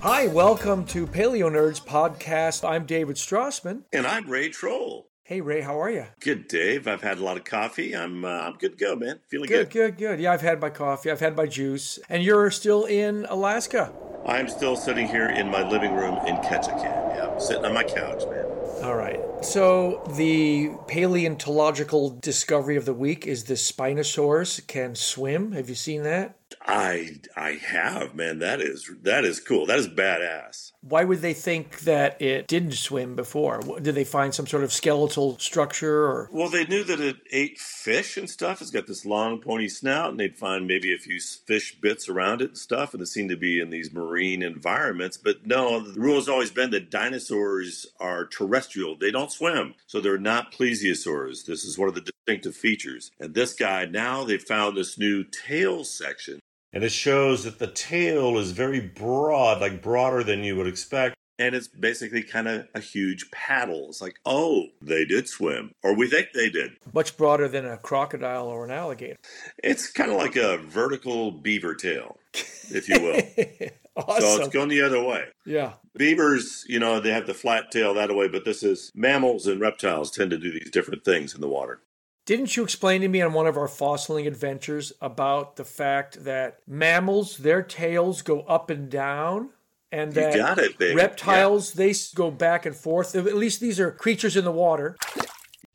Hi, welcome to Paleo Nerds podcast. I'm David Strassman. And I'm Ray Troll. Hey Ray, how are you? Good, Dave. I've had a lot of coffee. I'm uh, I'm good to go, man. Feeling Good, good. good, good. Yeah, I've had my coffee, I've had my juice, and you're still in Alaska. I'm still sitting here in my living room in Ketchikan. Yeah, I'm sitting on my couch, man. All right. So the paleontological discovery of the week is the Spinosaurus can swim. Have you seen that? I I have, man. That is that is cool. That is badass. Why would they think that it didn't swim before? Did they find some sort of skeletal structure or Well, they knew that it ate fish and stuff. It's got this long, pointy snout, and they'd find maybe a few fish bits around it and stuff. And it seemed to be in these marine environments. But no, the rule has always been that dinosaurs are terrestrial. They don't swim, so they're not plesiosaurs. This is one of the distinctive features. And this guy now they found this new tail section. And it shows that the tail is very broad, like broader than you would expect. And it's basically kind of a huge paddle. It's like, oh, they did swim, or we think they did. much broader than a crocodile or an alligator? It's kind of like a vertical beaver tail, if you will. awesome. So it's going the other way. yeah. Beavers, you know, they have the flat tail that way, but this is mammals and reptiles tend to do these different things in the water. Didn't you explain to me on one of our fossiling adventures about the fact that mammals, their tails go up and down? And You that got it, baby. reptiles, they go back and forth. At least these are creatures in the water.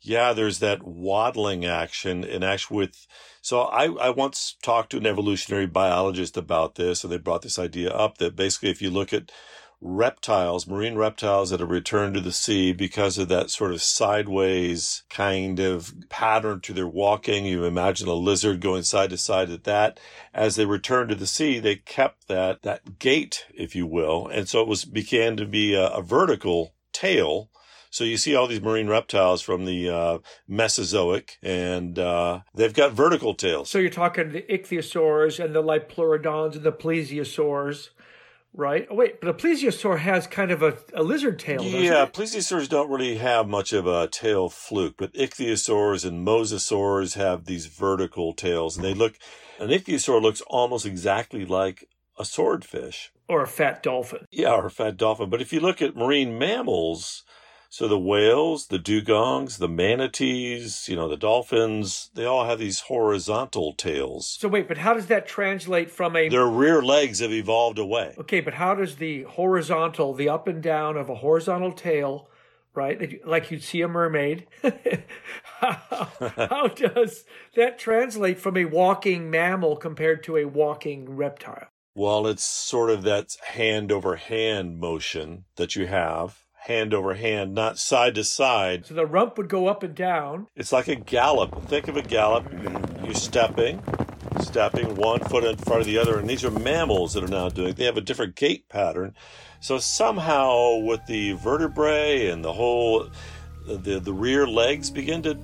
Yeah, there's that waddling action and actually with so I, I once talked to an evolutionary biologist about this and they brought this idea up that basically if you look at reptiles, marine reptiles that have returned to the sea because of that sort of sideways kind of pattern to their walking. You imagine a lizard going side to side at that. As they returned to the sea, they kept that, that gait, if you will. And so it was, began to be a, a vertical tail. So you see all these marine reptiles from the uh, Mesozoic, and uh, they've got vertical tails. So you're talking the ichthyosaurs and the Liopleurodons and the plesiosaurs, right? Oh, wait, but a plesiosaur has kind of a, a lizard tail, doesn't Yeah, it? plesiosaurs don't really have much of a tail fluke, but ichthyosaurs and mosasaurs have these vertical tails, and they look. An ichthyosaur looks almost exactly like a swordfish. Or a fat dolphin. Yeah, or a fat dolphin. But if you look at marine mammals, so the whales, the dugongs, the manatees, you know, the dolphins, they all have these horizontal tails. So wait, but how does that translate from a Their rear legs have evolved away. Okay, but how does the horizontal, the up and down of a horizontal tail, right, like you'd see a mermaid, how, how does that translate from a walking mammal compared to a walking reptile? Well, it's sort of that hand over hand motion that you have, hand over hand, not side to side. So the rump would go up and down. It's like a gallop. Think of a gallop. You're stepping, stepping one foot in front of the other, and these are mammals that are now doing. They have a different gait pattern. So somehow, with the vertebrae and the whole, the the rear legs begin to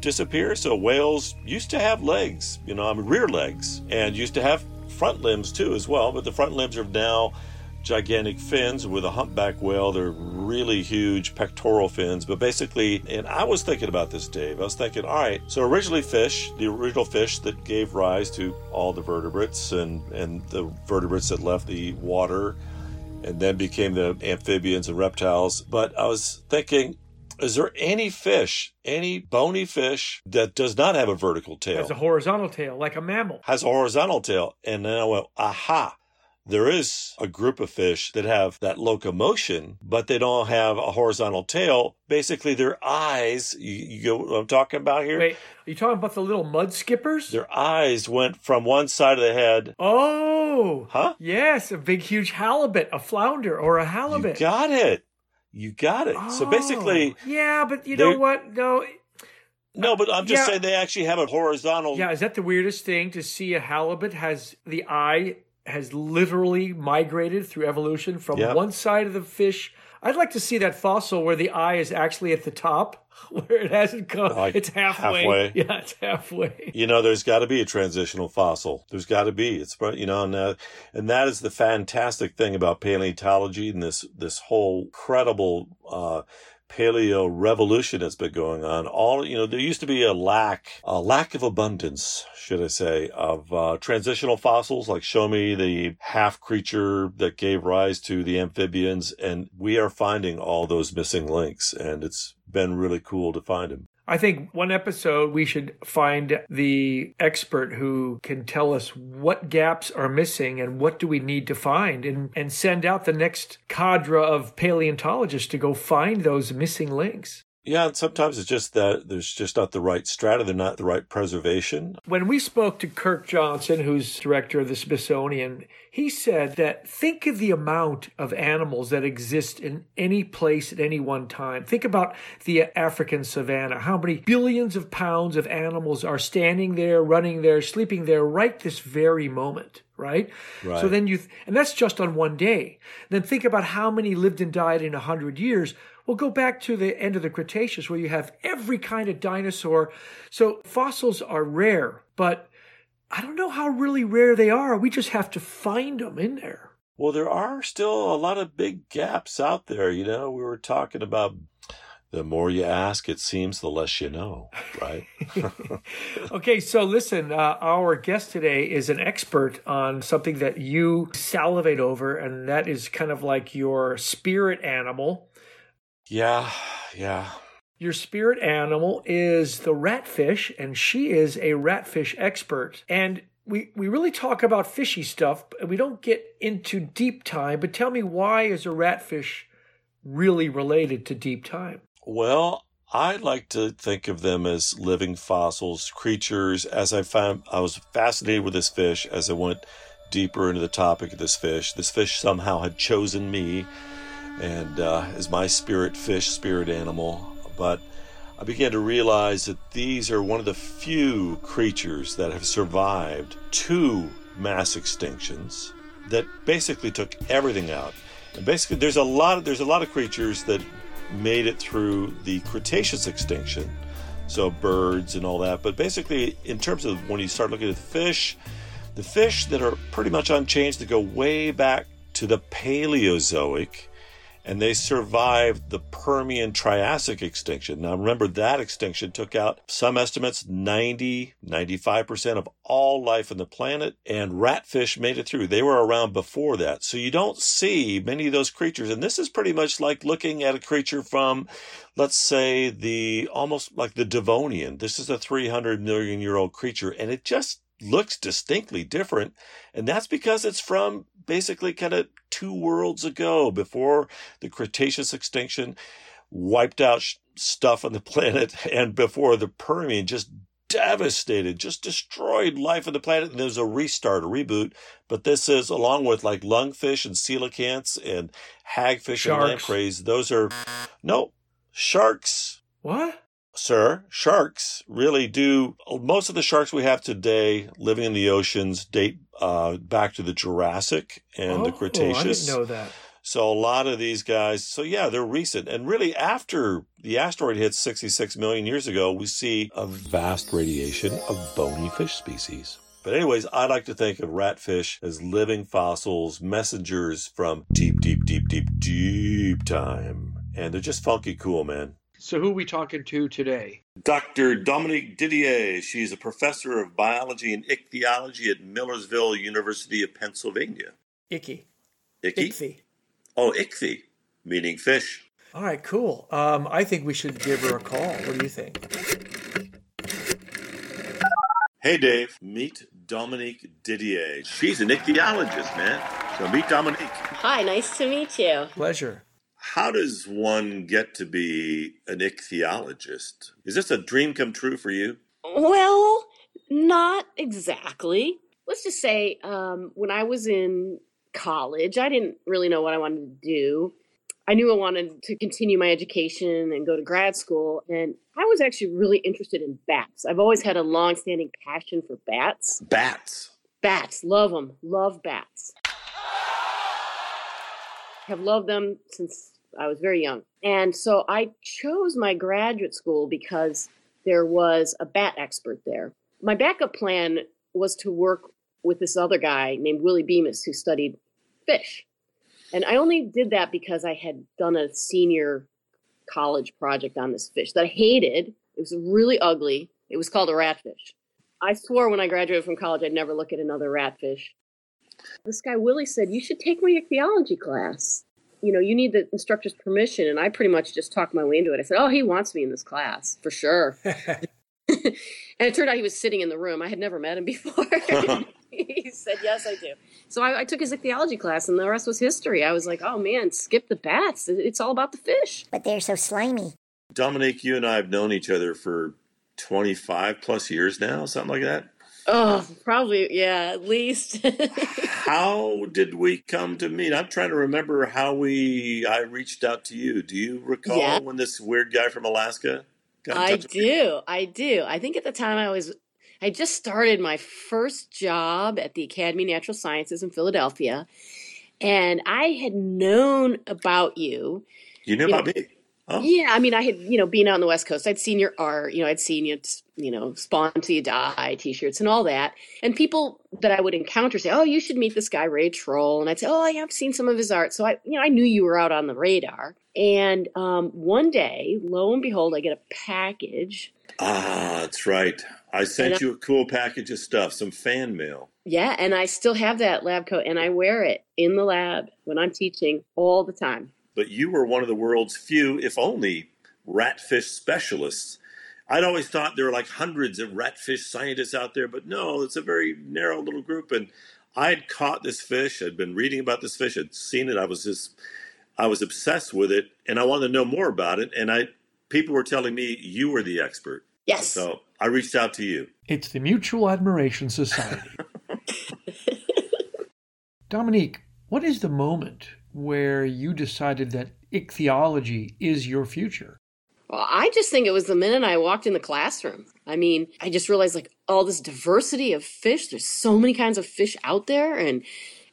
disappear. So whales used to have legs, you know, I mean rear legs, and used to have front limbs too as well. But the front limbs are now gigantic fins. With a humpback whale, they're really huge pectoral fins. But basically, and I was thinking about this, Dave. I was thinking, all right, so originally fish, the original fish that gave rise to all the vertebrates and and the vertebrates that left the water and then became the amphibians and reptiles. But I was thinking, is there any fish, any bony fish that does not have a vertical tail? Has a horizontal tail, like a mammal. has a horizontal tail. And then I went, aha. There is a group of fish that have that locomotion, but they don't have a horizontal tail. Basically, their eyes, you, you get what I'm talking about here? Wait, are you talking about the little mud skippers? Their eyes went from one side of the head. Oh, Huh? yes, a big, huge halibut, a flounder, or a halibut. You got it. You got it. So Oh, basically, yeah, but you know what? No, no, but I'm just Yeah. saying they actually have a horizontal. Yeah, is that the weirdest thing to see a halibut has the eye has literally migrated through evolution from Yeah. one side of the fish. I'd like to see that fossil where the eye is actually at the top, where it hasn't come. Like it's halfway. halfway. Yeah, it's halfway. You know, there's got to be a transitional fossil. There's got to be. It's you know, and, uh, and that is the fantastic thing about paleontology and this this whole credible uh, paleo revolution that's been going on. All you know, there used to be a lack, a lack of abundance, should I say, of uh, transitional fossils. Like show me the half creature that gave rise to the amphibians, and we are finding all those missing links, and it's been really cool to find them. I think one episode we should find the expert who can tell us what gaps are missing and what do we need to find and, and send out the next cadre of paleontologists to go find those missing links. Yeah, and sometimes it's just that there's just not the right strata, they're not the right preservation. When we spoke to Kirk Johnson, who's director of the Smithsonian, he said that think of the amount of animals that exist in any place at any one time. Think about the African savannah. How many billions of pounds of animals are standing there, running there, sleeping there right this very moment right? Right. So then you, and that's just on one day. Then think about how many lived and died in a hundred years. Well, go back to the end of the Cretaceous where you have every kind of dinosaur. So fossils are rare, but I don't know how really rare they are. We just have to find them in there. Well, there are still a lot of big gaps out there. You know, we were talking about the more you ask, it seems, the less you know, right? okay, so listen, uh, our guest today is an expert on something that you salivate over, and that is kind of like your spirit animal. Yeah, yeah. Your spirit animal is the ratfish, and she is a ratfish expert. And we, we really talk about fishy stuff, but we don't get into deep time. But tell me, why is a ratfish really related to deep time? Well, I like to think of them as living fossils, creatures. As I found, I was fascinated with this fish as I went deeper into the topic of this fish. This fish somehow had chosen me and uh, as my spirit fish, spirit animal. But I began to realize that these are one of the few creatures that have survived two mass extinctions that basically took everything out. And basically, there's a lot of there's a lot of creatures that made it through the Cretaceous extinction, so birds and all that. But basically, in terms of when you start looking at the fish, the fish that are pretty much unchanged that go way back to the Paleozoic, and they survived the Permian Triassic extinction. Now, remember that extinction took out some estimates 90, 95% of all life on the planet, and ratfish made it through. They were around before that. So you don't see many of those creatures. And this is pretty much like looking at a creature from, let's say, the almost like the Devonian. This is a 300 million year old creature, and it just looks distinctly different. And that's because it's from basically kind of two worlds ago before the Cretaceous extinction wiped out sh- stuff on the planet and before the Permian just devastated, just destroyed life on the planet. And there's a restart, a reboot. But this is along with like lungfish and coelacanths and hagfish and Sharks. lampreys. Those are no sharks What? Sir, sharks really do. Most of the sharks we have today living in the oceans date uh, back to the Jurassic and the Oh, Cretaceous. I didn't know that. So a lot of these guys, so yeah, they're recent. And really, after the asteroid hit 66 million years ago, we see a vast radiation of bony fish species. But anyways, I like to think of ratfish as living fossils, messengers from deep, deep, deep, deep, deep time. And they're just funky cool, man. So, who are we talking to today? Dr. Dominique Didier. She's a professor of biology and ichthyology at Millersville University of Pennsylvania. Icky. Icky? Ichthy. Oh, ichthy, meaning fish. All right, cool. Um, I think we should give her a call. What do you think? Hey, Dave. Meet Dominique Didier. She's an ichthyologist, man. So meet Dominique. Hi, nice to meet you. Pleasure. How does one get to be an ichthyologist? Is this a dream come true for you? Well, not exactly. Let's just say um, when I was in college, I didn't really know what I wanted to do. I knew I wanted to continue my education and go to grad school, and I was actually really interested in bats. I've always had a long-standing passion for bats. Bats. Bats, love them, love bats. Have loved them since I was very young. And so I chose my graduate school because there was a bat expert there. My backup plan was to work with this other guy named Willie Bemis who studied fish. And I only did that because I had done a senior college project on this fish that I hated. It was really ugly. It was called a ratfish. I swore when I graduated from college I'd never look at another ratfish. This guy Willie said, You should take my ichthyology class. You know, you need the instructor's permission. And I pretty much just talked my way into it. I said, Oh, he wants me in this class for sure. and it turned out he was sitting in the room. I had never met him before. he said, Yes, I do. So I, I took his ichthyology class, and the rest was history. I was like, Oh man, skip the bats. It's all about the fish. But they're so slimy. Dominique, you and I have known each other for 25 plus years now, something like that. Oh, probably, yeah, at least. how did we come to meet? I'm trying to remember how we I reached out to you. Do you recall Yeah. when this weird guy from Alaska I with you? do. I do. I think at the time I was, I just started my first job at the Academy of Natural Sciences in Philadelphia. And I had known about you. You knew You about me. Yeah, I mean, I had, you know, being out on the West Coast, I'd seen your art, you know, I'd seen you, you know, Spawn Till You Die t shirts and all that. And people that I would encounter say, oh, you should meet this guy, Ray Troll. And I'd say, oh, I have seen some of his art. So I, you know, I knew you were out on the radar. And um, one day, lo and behold, I get a package. ah, that's right. I sent you a cool package of stuff, some fan mail. Yeah, and I still have that lab coat and I wear it in the lab when I'm teaching all the time. But you were one of the world's few, if only, ratfish specialists. I'd always thought there were like hundreds of ratfish scientists out there, but no, it's a very narrow little group. And I'd caught this fish, I'd been reading about this fish, I'd seen it, I was just, I was obsessed with it, and I wanted to know more about it. And I, people were telling me you were the expert, Yes. so I reached out to you. It's the Mutual Admiration Society. Dominique, what is the moment where you decided that ichthyology is your future? Well, I just think it was the minute I walked in the classroom. I mean, I just realized like all this diversity of fish. There's so many kinds of fish out there and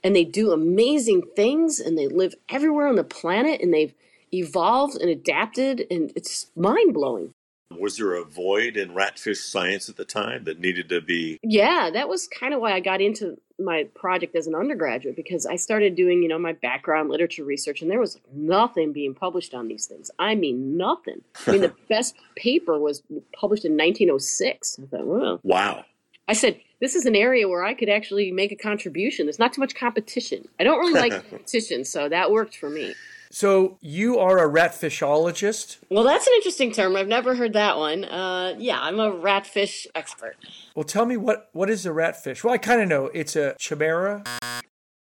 and they do amazing things and they live everywhere on the planet and they've evolved and adapted and it's mind-blowing. Was there a void in ratfish science at the time that needed to be? Yeah, that was kind of why I got into my project as an undergraduate because I started doing, you know, my background literature research and there was nothing being published on these things. I mean, nothing. I mean, the best paper was published in 1906. I thought, well, Wow. I said, this is an area where I could actually make a contribution. There's not too much competition. I don't really like competition, so that worked for me. So you are a ratfishologist. Well, that's an interesting term. I've never heard that one. Uh, yeah, I'm a ratfish expert. Well, tell me what what is a ratfish? Well, I kind of know. It's a chimera.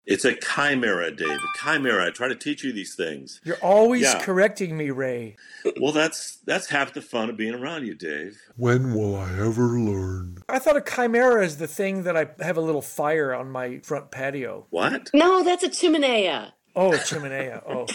It's a chimera, David. Chimera. I try to teach you these things. You're always Yeah. correcting me, Ray. Well, that's that's half the fun of being around you, Dave. When will I ever learn? I thought a chimera is the thing that I have a little fire on my front patio. What? No, that's a chimenea. Oh, a chimenea. Oh,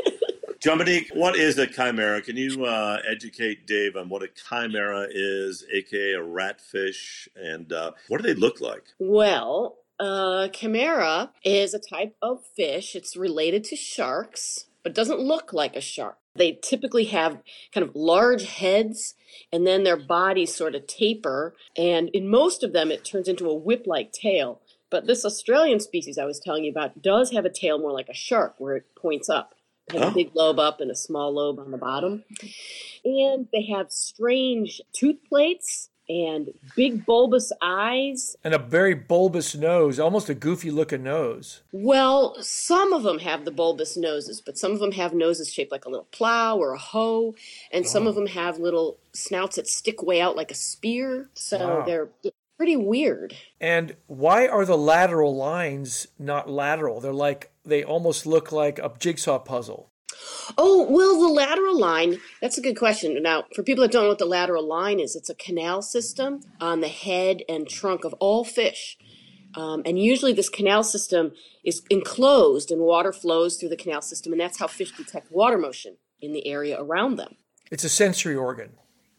Dominique, what is a chimera? Can you uh, educate Dave on what a chimera is, aka a ratfish, and uh, what do they look like? Well, uh, chimera is a type of fish. It's related to sharks, but doesn't look like a shark. They typically have kind of large heads, and then their bodies sort of taper. And in most of them, it turns into a whip like tail. But this Australian species I was telling you about does have a tail more like a shark, where it points up. It has Oh. a big lobe up and a small lobe on the bottom. And they have strange tooth plates and big bulbous eyes and a very bulbous nose, almost a goofy looking nose. Well, some of them have the bulbous noses, but some of them have noses shaped like a little plow or a hoe, and some oh. of them have little snouts that stick way out like a spear. So Wow. they're pretty weird. And why are the lateral lines not lateral? They're like they almost look like a jigsaw puzzle. Oh, well, the lateral line, that's a good question. Now, for people that don't know what the lateral line is, it's a canal system on the head and trunk of all fish. Um, and usually this canal system is enclosed and water flows through the canal system, and that's how fish detect water motion in the area around them. It's a sensory organ.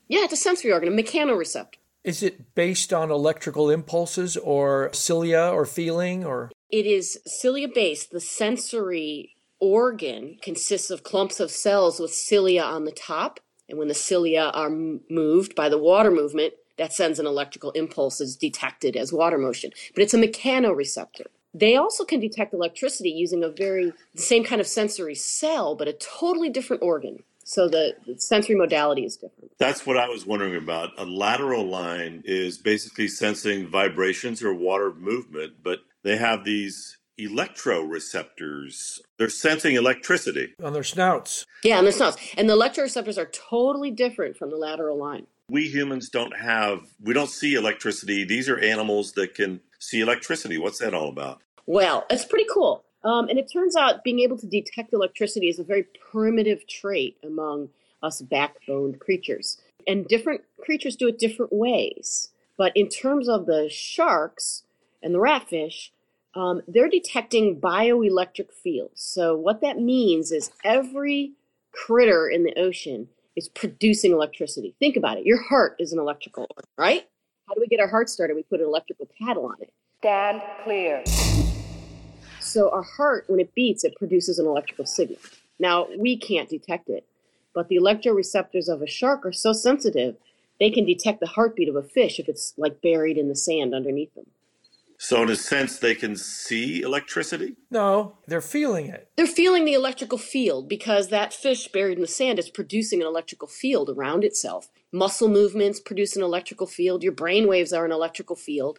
Yeah, it's a sensory organ, a mechanoreceptor. Is it based on electrical impulses or cilia or feeling or It is cilia based. The sensory organ consists of clumps of cells with cilia on the top. And when the cilia are moved by the water movement, that sends an electrical impulse is detected as water motion. But it's a mechanoreceptor. They also can detect electricity using a very same kind of sensory cell, but a totally different organ. So the, the sensory modality is different. That's what I was wondering about. A lateral line is basically sensing vibrations or water movement, but they have these electroreceptors. They're sensing electricity. On their snouts. Yeah, on their snouts. And the electroreceptors are totally different from the lateral line. We humans don't have, we don't see electricity. These are animals that can see electricity. What's that all about? Well, it's pretty cool. Um, and it turns out being able to detect electricity is a very primitive trait among us backboned creatures. And different creatures do it different ways. But in terms of the sharks and the ratfish, um, they're detecting bioelectric fields. So, what that means is every critter in the ocean is producing electricity. Think about it. Your heart is an electrical right? How do we get our heart started? We put an electrical paddle on it. Stand clear. So our heart, when it beats, it produces an electrical signal. Now, we can't detect it, but the electroreceptors of a shark are so sensitive, they can detect the heartbeat of a fish if it's like buried in the sand underneath them. So, in a sense, they can see electricity? No, they're feeling it. They're feeling the electrical field because that fish buried in the sand is producing an electrical field around itself. Muscle movements produce an electrical field. Your brain waves are an electrical field.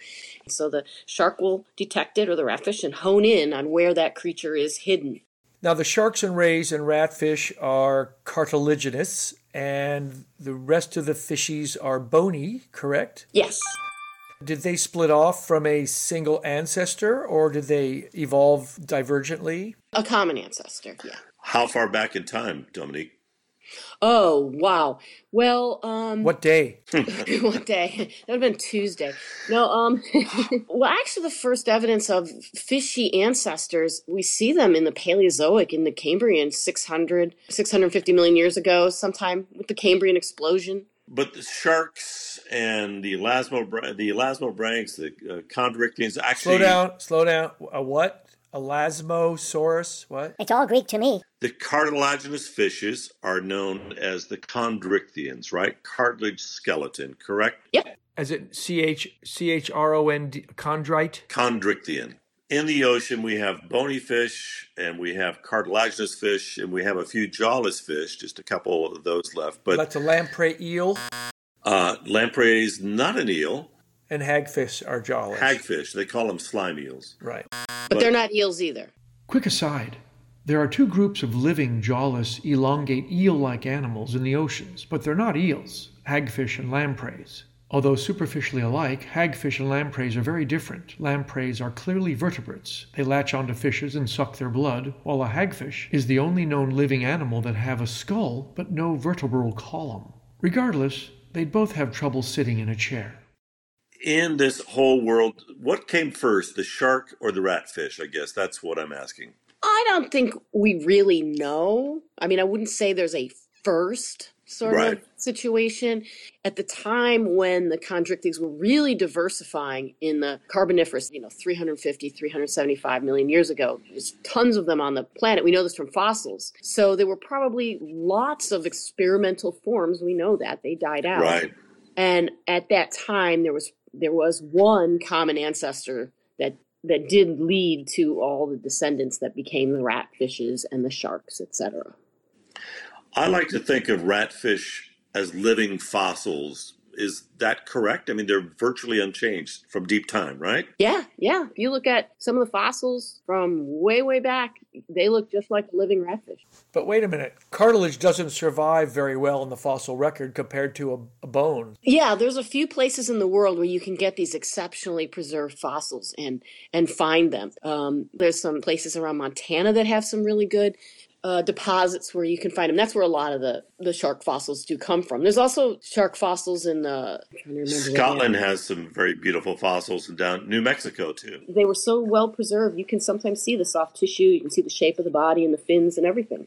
So the shark will detect it or the ratfish and hone in on where that creature is hidden. Now, the sharks and rays and ratfish are cartilaginous, and the rest of the fishies are bony, correct? Yes. Did they split off from a single ancestor, or did they evolve divergently? A common ancestor, yeah. How far back in time, Dominique? Oh, wow. Well, um What day? what day? That would have been Tuesday. No, um well actually the first evidence of fishy ancestors, we see them in the Paleozoic in the Cambrian 600 650 million years ago, sometime with the Cambrian explosion. But the sharks and the elasmobranchs, the elasmobranchs, the uh, chondrichthyans actually Slow down, slow down. A what? Elasmosaurus? What? It's all Greek to me. The cartilaginous fishes are known as the chondrichthyans, right? Cartilage skeleton, correct? Yep. As it C H C H R O N D chondrite? Chondrichthyan. In the ocean, we have bony fish and we have cartilaginous fish and we have a few jawless fish, just a couple of those left. But That's a lamprey eel, uh, lamprey is not an eel, and hagfish are jawless. hagfish. They call them slime eels. Right. But they're not eels either. Quick aside there are two groups of living, jawless, elongate, eel like animals in the oceans, but they're not eels hagfish and lampreys. Although superficially alike, hagfish and lampreys are very different. Lampreys are clearly vertebrates. They latch onto fishes and suck their blood, while a hagfish is the only known living animal that have a skull but no vertebral column. Regardless, they'd both have trouble sitting in a chair. In this whole world, what came first, the shark or the ratfish? I guess that's what I'm asking. I don't think we really know. I mean, I wouldn't say there's a first sort Right. of situation. At the time when the chondrichthyes were really diversifying in the Carboniferous, you know, 350, 375 million years ago, there's tons of them on the planet. We know this from fossils. So there were probably lots of experimental forms. We know that they died out. Right. And at that time, there was there was one common ancestor that that did lead to all the descendants that became the ratfishes and the sharks, etc. I like to think of ratfish as living fossils. Is that correct? I mean, they're virtually unchanged from deep time, right? Yeah, yeah. If you look at some of the fossils from way, way back, they look just like a living ratfish. But wait a minute. Cartilage doesn't survive very well in the fossil record compared to a, a bone. Yeah, there's a few places in the world where you can get these exceptionally preserved fossils and and find them. Um, there's some places around Montana that have some really good uh, deposits where you can find them. That's where a lot of the the shark fossils do come from. There's also shark fossils in the. I'm trying to remember where they Scotland has some very beautiful fossils, down New Mexico too. They were so well preserved. You can sometimes see the soft tissue. You can see the shape of the body and the fins and everything.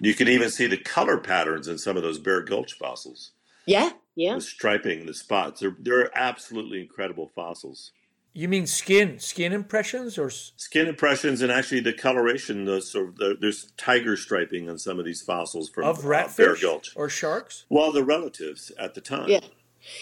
You can even see the color patterns in some of those Bear Gulch fossils. Yeah, yeah. The striping, the spots. They're they're absolutely incredible fossils. You mean skin? Skin impressions or Skin impressions and actually the coloration. The sort of the, there's tiger striping on some of these fossils from of uh, Bear ratfish Gulch. or sharks? Well, the relatives at the time. Yeah.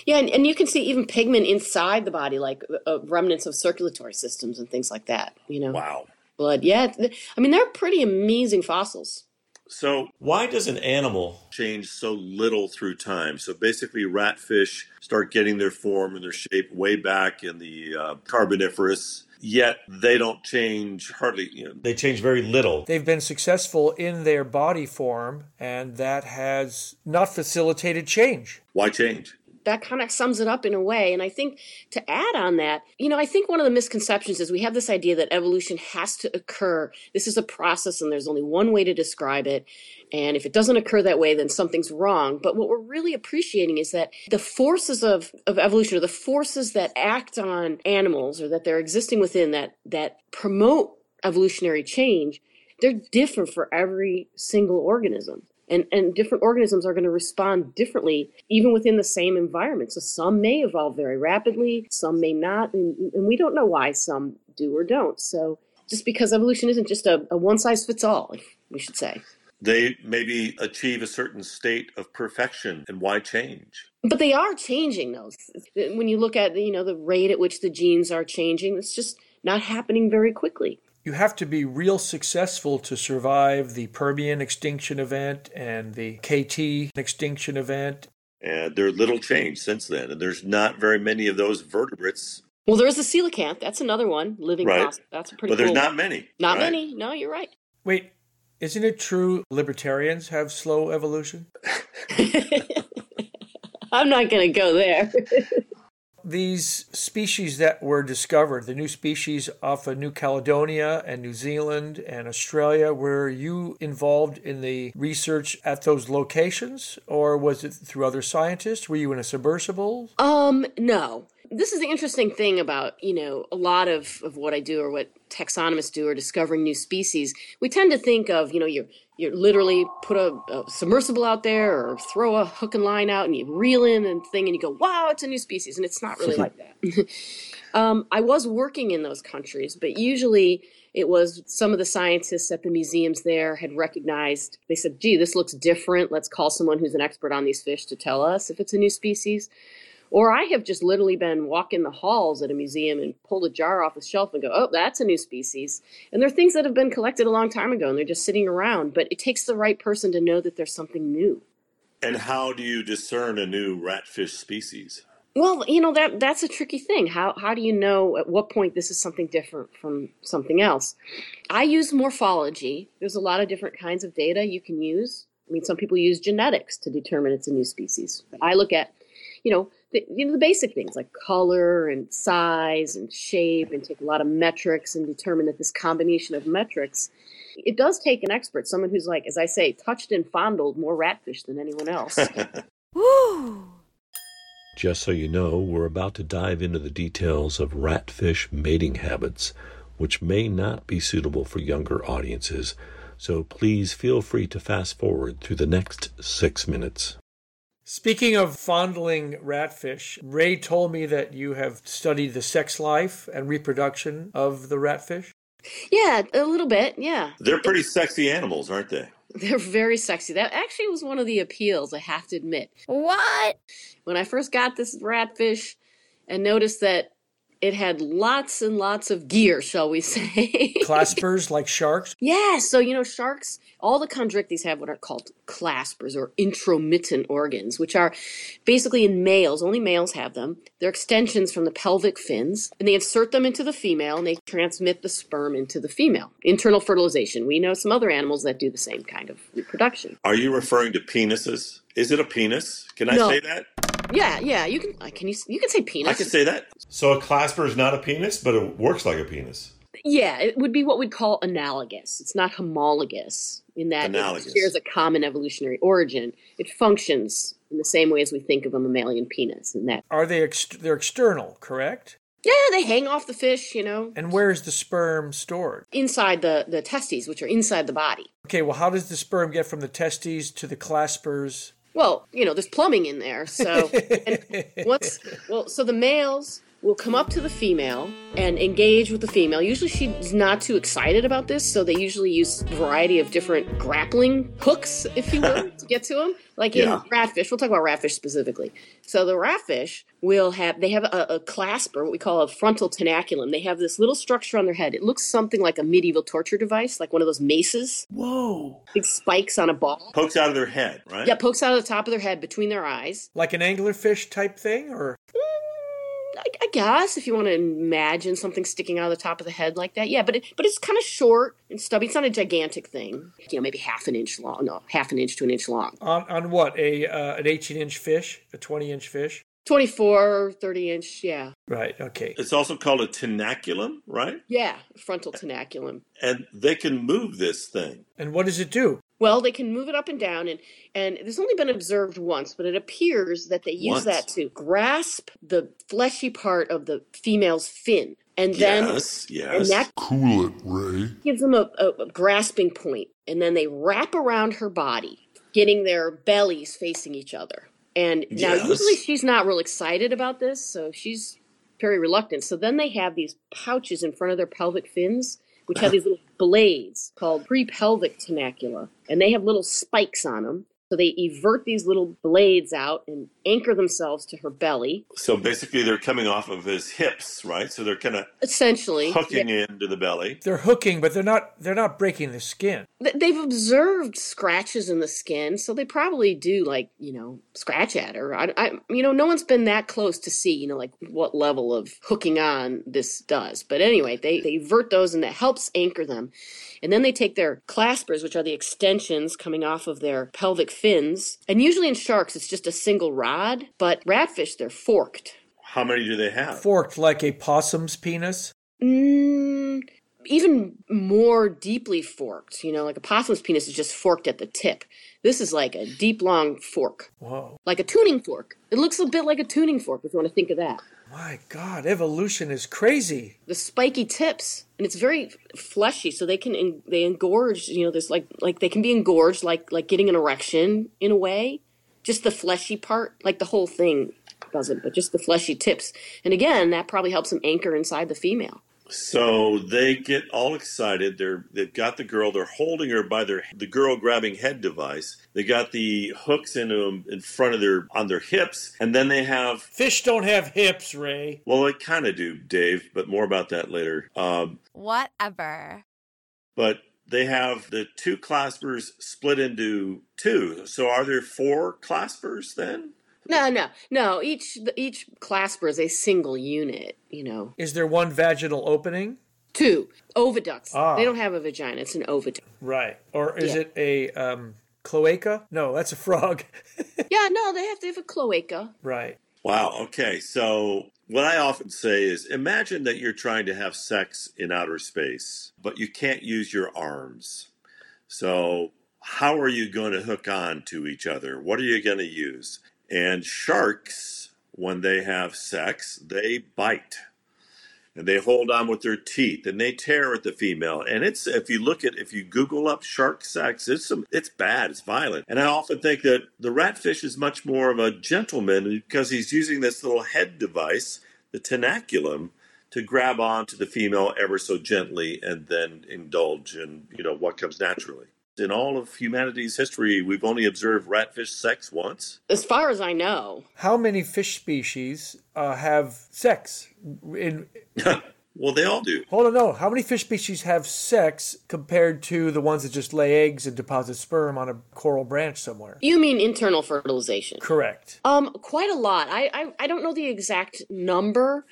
Yeah, and, and you can see even pigment inside the body, like uh, remnants of circulatory systems and things like that. You know, Wow. blood. Yeah, I mean they're pretty amazing fossils. So, why does an animal change so little through time? So, basically, ratfish start getting their form and their shape way back in the uh, Carboniferous, yet they don't change hardly, you know, they change very little. They've been successful in their body form, and that has not facilitated change. Why change? That kind of sums it up in a way. And I think to add on that, you know, I think one of the misconceptions is we have this idea that evolution has to occur. This is a process and there's only one way to describe it. And if it doesn't occur that way, then something's wrong. But what we're really appreciating is that the forces of, of evolution or the forces that act on animals or that they're existing within that, that promote evolutionary change, they're different for every single organism and and different organisms are going to respond differently even within the same environment. So some may evolve very rapidly some may not and, and we don't know why some do or don't. So just because evolution isn't just a, a one size fits all we should say. They maybe achieve a certain state of perfection and why change? But they are changing though. When you look at you know the rate at which the genes are changing it's just not happening very quickly you have to be real successful to survive the Permian extinction event and the KT extinction event. And there's little change since then, and there's not very many of those vertebrates. Well, there's a coelacanth. That's another one. Living right. fossil. That's a pretty. But there's cool not one. many. Not right? many. No, you're right. Wait, isn't it true libertarians have slow evolution? I'm not going to go there. These species that were discovered, the new species off of New Caledonia and New Zealand and Australia, were you involved in the research at those locations or was it through other scientists? Were you in a submersible? um, no. This is the interesting thing about, you know, a lot of, of what I do or what taxonomists do or discovering new species. We tend to think of, you know, you you literally put a, a submersible out there or throw a hook and line out and you reel in and thing and you go, wow, it's a new species. And it's not really like that. um, I was working in those countries, but usually it was some of the scientists at the museums there had recognized, they said, gee, this looks different. Let's call someone who's an expert on these fish to tell us if it's a new species. Or I have just literally been walking the halls at a museum and pulled a jar off a shelf and go, oh, that's a new species. And they're things that have been collected a long time ago and they're just sitting around. But it takes the right person to know that there's something new. And how do you discern a new ratfish species? Well, you know that that's a tricky thing. How how do you know at what point this is something different from something else? I use morphology. There's a lot of different kinds of data you can use. I mean, some people use genetics to determine it's a new species. I look at, you know, the, you know the basic things like color and size and shape, and take a lot of metrics and determine that this combination of metrics. It does take an expert, someone who's like, as I say, touched and fondled more ratfish than anyone else. Just so you know, we're about to dive into the details of ratfish mating habits, which may not be suitable for younger audiences. So please feel free to fast forward through the next six minutes. Speaking of fondling ratfish, Ray told me that you have studied the sex life and reproduction of the ratfish. yeah, a little bit. Yeah. They're pretty sexy animals, aren't they? They're very sexy. That actually was one of the appeals, I have to admit. What? When I first got this ratfish and noticed that it had lots and lots of gear, shall we say. Claspers like sharks. yeah, so you know, sharks, all the chondrichthyes have what are called claspers or intromittent organs, which are basically in males, only males have them. They're extensions from the pelvic fins, and they insert them into the female and they transmit the sperm into the female. Internal fertilization. We know some other animals that do the same kind of reproduction. Are you referring to penises? Is it a penis? Can I No. say that? Yeah, yeah, you can uh, can you you can say penis. I can say that. So a clasper is not a penis, but it works like a penis. Yeah, it would be what we'd call analogous. It's not homologous in that Analogous. it shares a common evolutionary origin. It functions in the same way as we think of a mammalian penis. In that, Are they ex- they're external, correct? yeah, they hang off the fish, you know, And where is the sperm stored? inside the the testes, which are inside the body. Okay, well, how does the sperm get from the testes to the claspers? Well, you know, there's plumbing in there, so and once well, so the males will come up to the female and engage with the female. Usually she's not too excited about this, so they usually use a variety of different grappling hooks, if you will, to get to them. Like Yeah. in ratfish, we'll talk about ratfish specifically. So the ratfish will have they have a, a clasper, what we call a frontal tenaculum. They have this little structure on their head. It looks something like a medieval torture device, like one of those maces, Whoa. big spikes on a ball. Pokes out of their head, right? Yeah, pokes out of the top of their head between their eyes. Like an anglerfish type thing, or mm, I, I guess if you want to imagine something sticking out of the top of the head like that, yeah. But it, but it's kind of short and stubby. It's not a gigantic thing. You know, maybe half an inch long. No, half an inch to an inch long. on on what a uh, an 18 inch fish, a 20 inch fish. 24, 30 inch. Yeah, Right. Okay. It's also called a tenaculum, right? yeah. Frontal tenaculum. And they can move this thing. And what does it do? Well, they can move it up and down, and and this only been observed once, but it appears that they use Once. that to grasp the fleshy part of the female's fin, and then yes, and that Cool it, Ray. gives them a, a, a grasping point, and then they wrap around her body, getting their bellies facing each other. And now, Yes. usually, she's not real excited about this, so she's very reluctant. So then they have these pouches in front of their pelvic fins, which have these little blades called pre-pelvic tenacula, and they have little spikes on them. So they evert these little blades out and anchor themselves to her belly, so basically, they're coming off of his hips, right? So they're kind of essentially. hooking into the belly. They're hooking, but they're not they're not breaking the skin. They've observed scratches in the skin, so they probably do like you know scratch at her. I, I, you know, no one's been that close to see you know like what level of hooking on this does. But anyway, they they vert those, and that helps anchor them. And then they take their claspers, which are the extensions coming off of their pelvic fins, and usually in sharks it's just a single rod, but ratfish they're forked. How many do they have? Forked like a possum's penis. Mm, even more deeply forked. You know, like a possum's penis is just forked at the tip. This is like a deep, long fork, Whoa. like a tuning fork. It looks a bit like a tuning fork if you want to think of that. My God, evolution is crazy. The spiky tips, and it's very fleshy, so they can en- they engorge. You know, there's like like they can be engorged, like like getting an erection in a way. Just the fleshy part, like the whole thing doesn't, but just the fleshy tips. And again, that probably helps them anchor inside the female. So they get all excited. They're they've got the girl. They're holding her by their the girl grabbing head device. They got the hooks into them in front of their on their hips, and then they have Fish don't have hips, Ray. well, they kind of do, Dave, but more about that later. Um, Whatever. but they have the two claspers split into two. So are there four claspers then? No, no, no. Each each clasper is a single unit. You know, Is there one vaginal opening? two oviducts. Ah. They don't have a vagina; it's an oviduct. Right. Or is Yeah. it a um, cloaca? No, that's a frog. Yeah, no, they have to have a cloaca. right. Wow. Okay. So what I often say is imagine that you're trying to have sex in outer space, but you can't use your arms. So how are you going to hook on to each other? What are you going to use? And sharks, when they have sex, they bite. And they hold on with their teeth and they tear at the female. And it's if you look at if you Google up shark sex, it's some it's bad, it's violent. And I often think that the ratfish is much more of a gentleman because he's using this little head device, the tenaculum, to grab onto the female ever so gently and then indulge in, you know, what comes naturally. In all of humanity's history, we've only observed ratfish sex once. As far as I know, How many fish species uh, have sex? In well, they all do. hold on, no. How many fish species have sex compared to the ones that just lay eggs and deposit sperm on a coral branch somewhere? you mean internal fertilization? Correct. Um, quite a lot. I, I I don't know the exact number,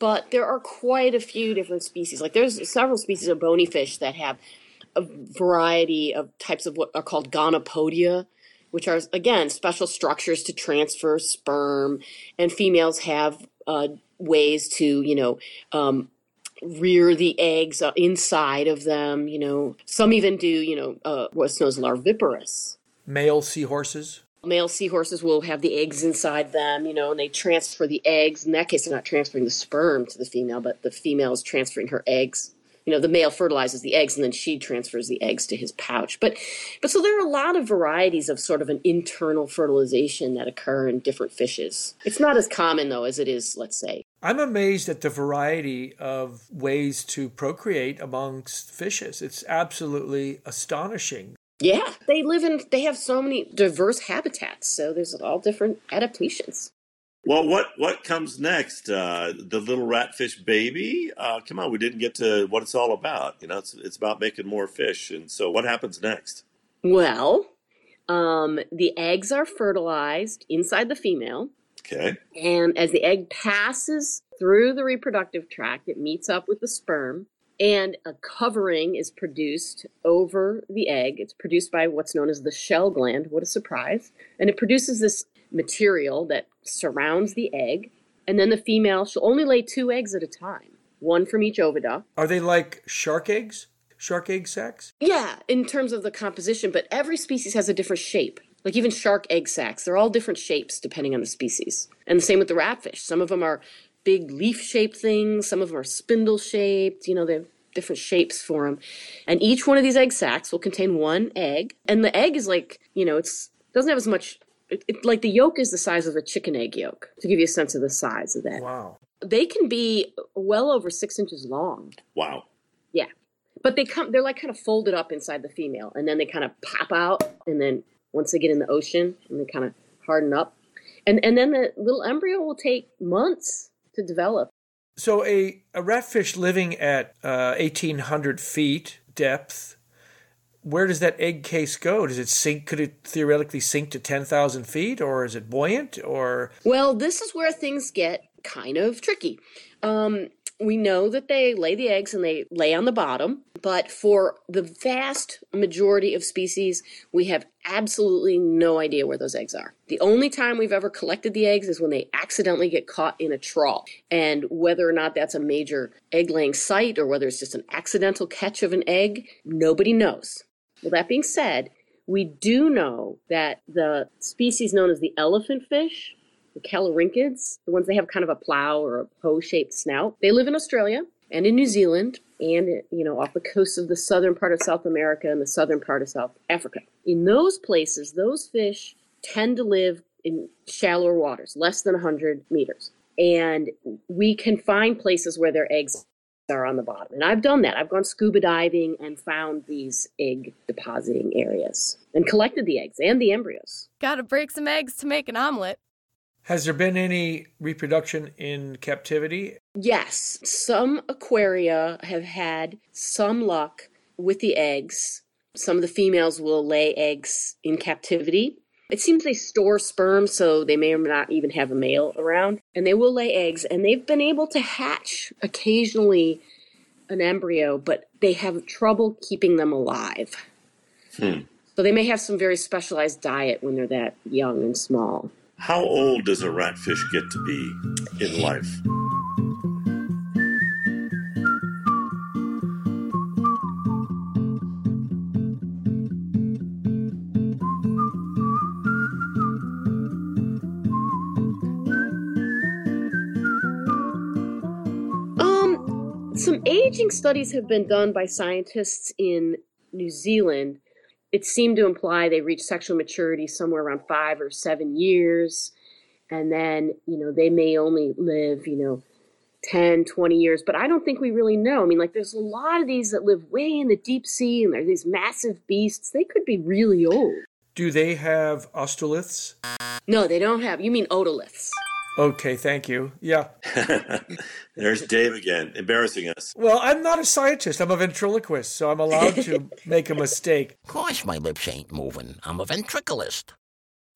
but there are quite a few different species. Like there's several species of bony fish that have a variety of types of what are called gonopodia, which are again special structures to transfer sperm, and females have uh, ways to you know um, rear the eggs uh, inside of them. You know, some even do you know uh, what's known as larviparous Male seahorses. male seahorses will have the eggs inside them, you know, and they transfer the eggs. In that case, they're not transferring the sperm to the female, but the female is transferring her eggs. You know, the male fertilizes the eggs, and then she transfers the eggs to his pouch. But, but so there are a lot of varieties of sort of an internal fertilization that occur in different fishes. It's not as common though as it is, let's say, I'm amazed at the variety of ways to procreate amongst fishes. It's absolutely astonishing. Yeah, they live in, they have so many diverse habitats. So there's all different adaptations. Well, what what comes next? Uh, the little ratfish baby? Uh, come on, we didn't get to what it's all about. You know, it's it's about making more fish. And so, what happens next? Well, um, the eggs are fertilized inside the female. Okay. And as the egg passes through the reproductive tract, it meets up with the sperm, and a covering is produced over the egg. It's produced by what's known as the shell gland. What a surprise. And it produces this material that surrounds the egg. And then the female, she'll only lay two eggs at a time, one from each oviduct. Are they like shark eggs? Shark egg sacs? Yeah, in terms of the composition, but every species has a different shape. Like even shark egg sacs, they're all different shapes depending on the species. And the same with the ratfish. Some of them are big leaf shaped things, some of them are spindle shaped, you know, they have different shapes for them. And each one of these egg sacs will contain one egg. And the egg is like, you know, it's doesn't have as much it, it, like the yolk is the size of a chicken egg yolk to give you a sense of the size of that. Wow. They can be well over six inches long. Wow. Yeah. But they come, they're like kind of folded up inside the female and then they kind of pop out. And then once they get in the ocean and they kind of harden up. And, and then the little embryo will take months to develop. So a, a ratfish living at uh, 1800 feet depth, where does that egg case go? Does it sink? Could it theoretically sink to 10,000 feet or is it buoyant or? Well, this is where things get kind of tricky. Um, we know that they lay the eggs and they lay on the bottom, but for the vast majority of species, we have absolutely no idea where those eggs are. The only time we've ever collected the eggs is when they accidentally get caught in a trawl. And whether or not that's a major egg laying site or whether it's just an accidental catch of an egg, nobody knows. Well, that being said, we do know that the species known as the elephant fish the callorhinchids, the ones that have kind of a plow or a hoe-shaped snout. They live in Australia and in New Zealand and you know off the coast of the southern part of South America and the southern part of South Africa. In those places, those fish tend to live in shallower waters, less than 100 meters. And we can find places where their eggs are on the bottom. And I've done that. I've gone scuba diving and found these egg depositing areas and collected the eggs and the embryos. Gotta break some eggs to make an omelet. Has there been any reproduction in captivity? Yes, some aquaria have had some luck with the eggs. Some of the females will lay eggs in captivity. It seems they store sperm, so they may or may not even have a male around. And they will lay eggs, and they've been able to hatch occasionally an embryo, but they have trouble keeping them alive. Hmm. So they may have some very specialized diet when they're that young and small. How old does a ratfish get to be in life? Some aging studies have been done by scientists in New Zealand. It seemed to imply they reach sexual maturity somewhere around five or seven years. And then, you know, they may only live, you know, 10, 20 years. But I don't think we really know. I mean, like, there's a lot of these that live way in the deep sea and they're these massive beasts. They could be really old. Do they have ostoliths? No, they don't have. You mean otoliths. Okay, thank you. Yeah. There's Dave again, embarrassing us. Well, I'm not a scientist. I'm a ventriloquist, so I'm allowed to make a mistake. Of course my lips ain't moving. I'm a ventriculist.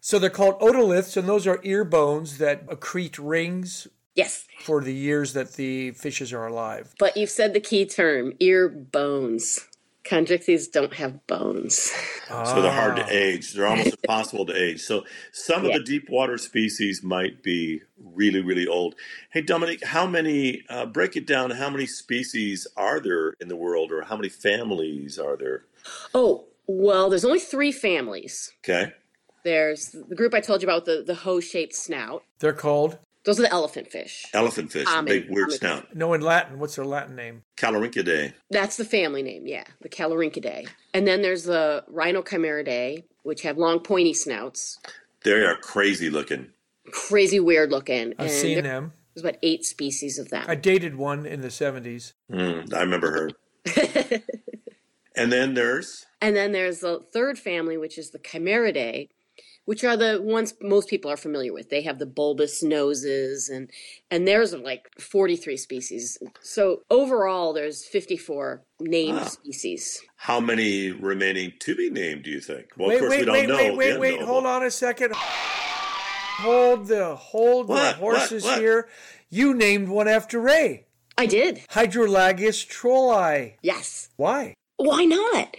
So they're called otoliths, and those are ear bones that accrete rings Yes. for the years that the fishes are alive. But you've said the key term ear bones. Conjunctives don't have bones. So they're hard to age. They're almost impossible to age. So some Yeah. of the deep water species might be really, really old. Hey, Dominique, how many, uh, break it down, how many species are there in the world or how many families are there? Oh, well, there's only three families. Okay. There's the group I told you about, the, the hoe shaped snout. They're called, Those are the elephant fish. Elephant fish, Common- big weird common. snout. no, in Latin. What's their Latin name? Callorhinchidae. That's the family name, yeah, the Callorhinchidae. And then there's the Rhinochimaeridae, which have long pointy snouts, They are crazy looking. crazy weird looking. I've and seen they're, them. There's about eight species of them. I dated one in the 70s. Mm, I remember her. and then there's And then there's the third family, which is the Chimaeridae, which are the ones most people are familiar with. They have the bulbous noses, and and there's like 43 species. So overall, there's 54 named Wow. species. how many remaining to be named? Do you think? Well, wait, of course wait, we don't wait, know. wait, wait, the wait. unknowable. Hold on a second. Hold the hold What? the horses What? What? here. You named one after Ray. I did. Hydrolagus trolli. Yes. Why? Why not?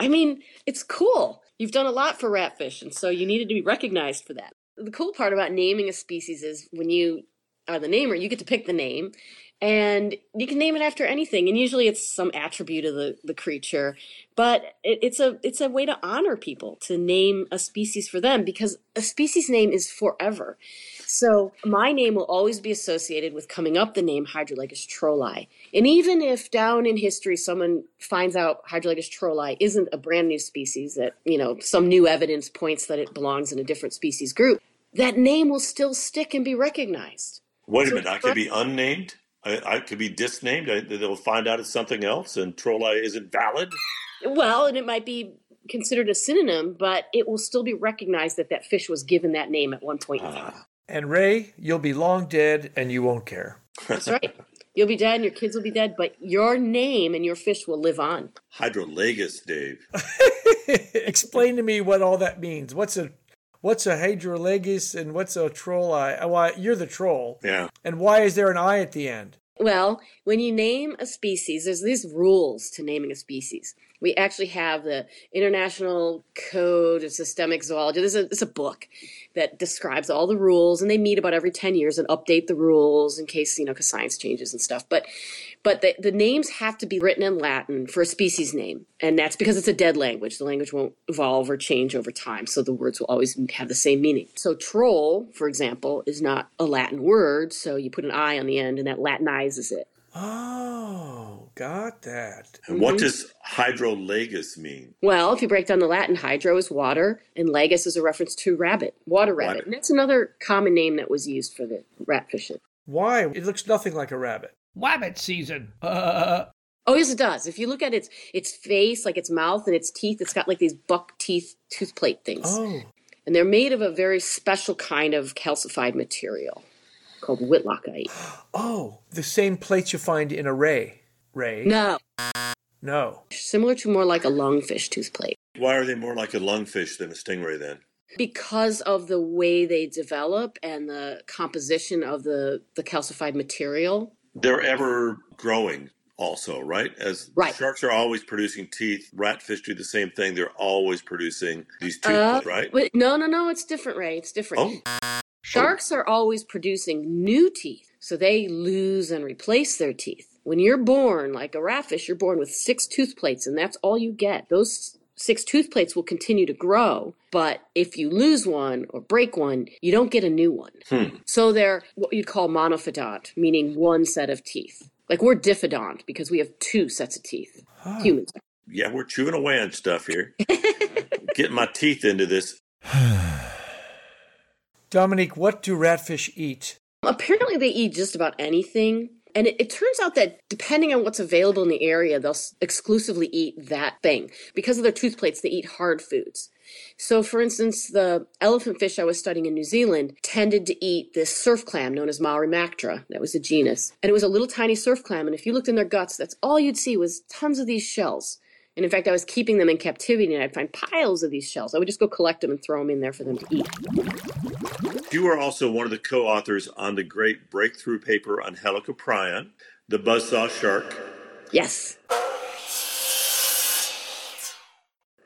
I mean, it's cool. You've done a lot for ratfish, and so you needed to be recognized for that. The cool part about naming a species is when you are the namer, you get to pick the name, and you can name it after anything. And usually, it's some attribute of the, the creature. But it, it's a it's a way to honor people to name a species for them because a species name is forever. So my name will always be associated with coming up the name Hydrolagus trolli. And even if down in history someone finds out Hydrolagus trolli isn't a brand new species, that, you know, some new evidence points that it belongs in a different species group, that name will still stick and be recognized. Wait a minute. I could be unnamed. I, I could be disnamed. I, they'll find out it's something else, and Trolli isn't valid. Well, and it might be considered a synonym, but it will still be recognized that that fish was given that name at one point in time. Ah, And Ray, you'll be long dead and you won't care. That's right. You'll be dead and your kids will be dead, but your name and your fish will live on. Hydrolagus, Dave. Explain to me what all that means. What's a what's a hydrolagus and what's a trolli? Uh, Why you're the troll. Yeah. And why is there an I at the end? Well, when you name a species, there's these rules to naming a species. We actually have the International Code of Systemic Zoology. There's a, it's a book that describes all the rules, and they meet about every 10 years and update the rules in case, you know, because science changes and stuff. But but the, the names have to be written in Latin for a species name, and that's because it's a dead language. The language won't evolve or change over time, so the words will always have the same meaning. So troll, for example, is not a Latin word, so you put an I on the end, and that Latinizes it. Oh, got that. And what does hydrolagus mean? Well, if you break down the Latin, hydro is water, and lagus is a reference to rabbit, water rabbit. Water. And that's another common name that was used for the rat fishing. Why? It looks nothing like a rabbit. Wabbit season. Uh, Oh, yes, it does. If you look at its its face, like its mouth and its teeth, it's got like these buck teeth tooth plate things. Oh, And they're made of a very special kind of calcified material called whitlockite. oh, the same plates you find in a ray. Ray? No, No. similar to more like a lungfish tooth plate. Why are they more like a lungfish than a stingray then? Because of the way they develop and the composition of the, the calcified material. They're ever growing also, right? As Right. sharks are always producing teeth, ratfish do the same thing. They're always producing these teeth, Uh, right? Wait, no, no, no, it's different, Ray. It's different. Oh, Sharks are always producing new teeth, so they lose and replace their teeth. When you're born, like a ratfish, you're born with six tooth plates, and that's all you get. Those six tooth plates will continue to grow, but if you lose one or break one, you don't get a new one. Hmm. So they're what you'd call monophyodont, meaning one set of teeth. Like we're diphyodont because we have two sets of teeth. Humans. yeah, we're chewing away on stuff here. Getting my teeth into this. Dominique, what do ratfish eat? Apparently, they eat just about anything. And it, it turns out that depending on what's available in the area, they'll exclusively eat that thing. Because of their tooth plates, they eat hard foods. So, for instance, the elephant fish I was studying in New Zealand tended to eat this surf clam known as Maorimactra. That was a genus. And it was a little tiny surf clam. And if you looked in their guts, that's all you'd see was tons of these shells. And in fact, I was keeping them in captivity and I'd find piles of these shells. I would just go collect them and throw them in there for them to eat. You are also one of the co authors on the great breakthrough paper on Helicoprion, the buzzsaw shark. Yes.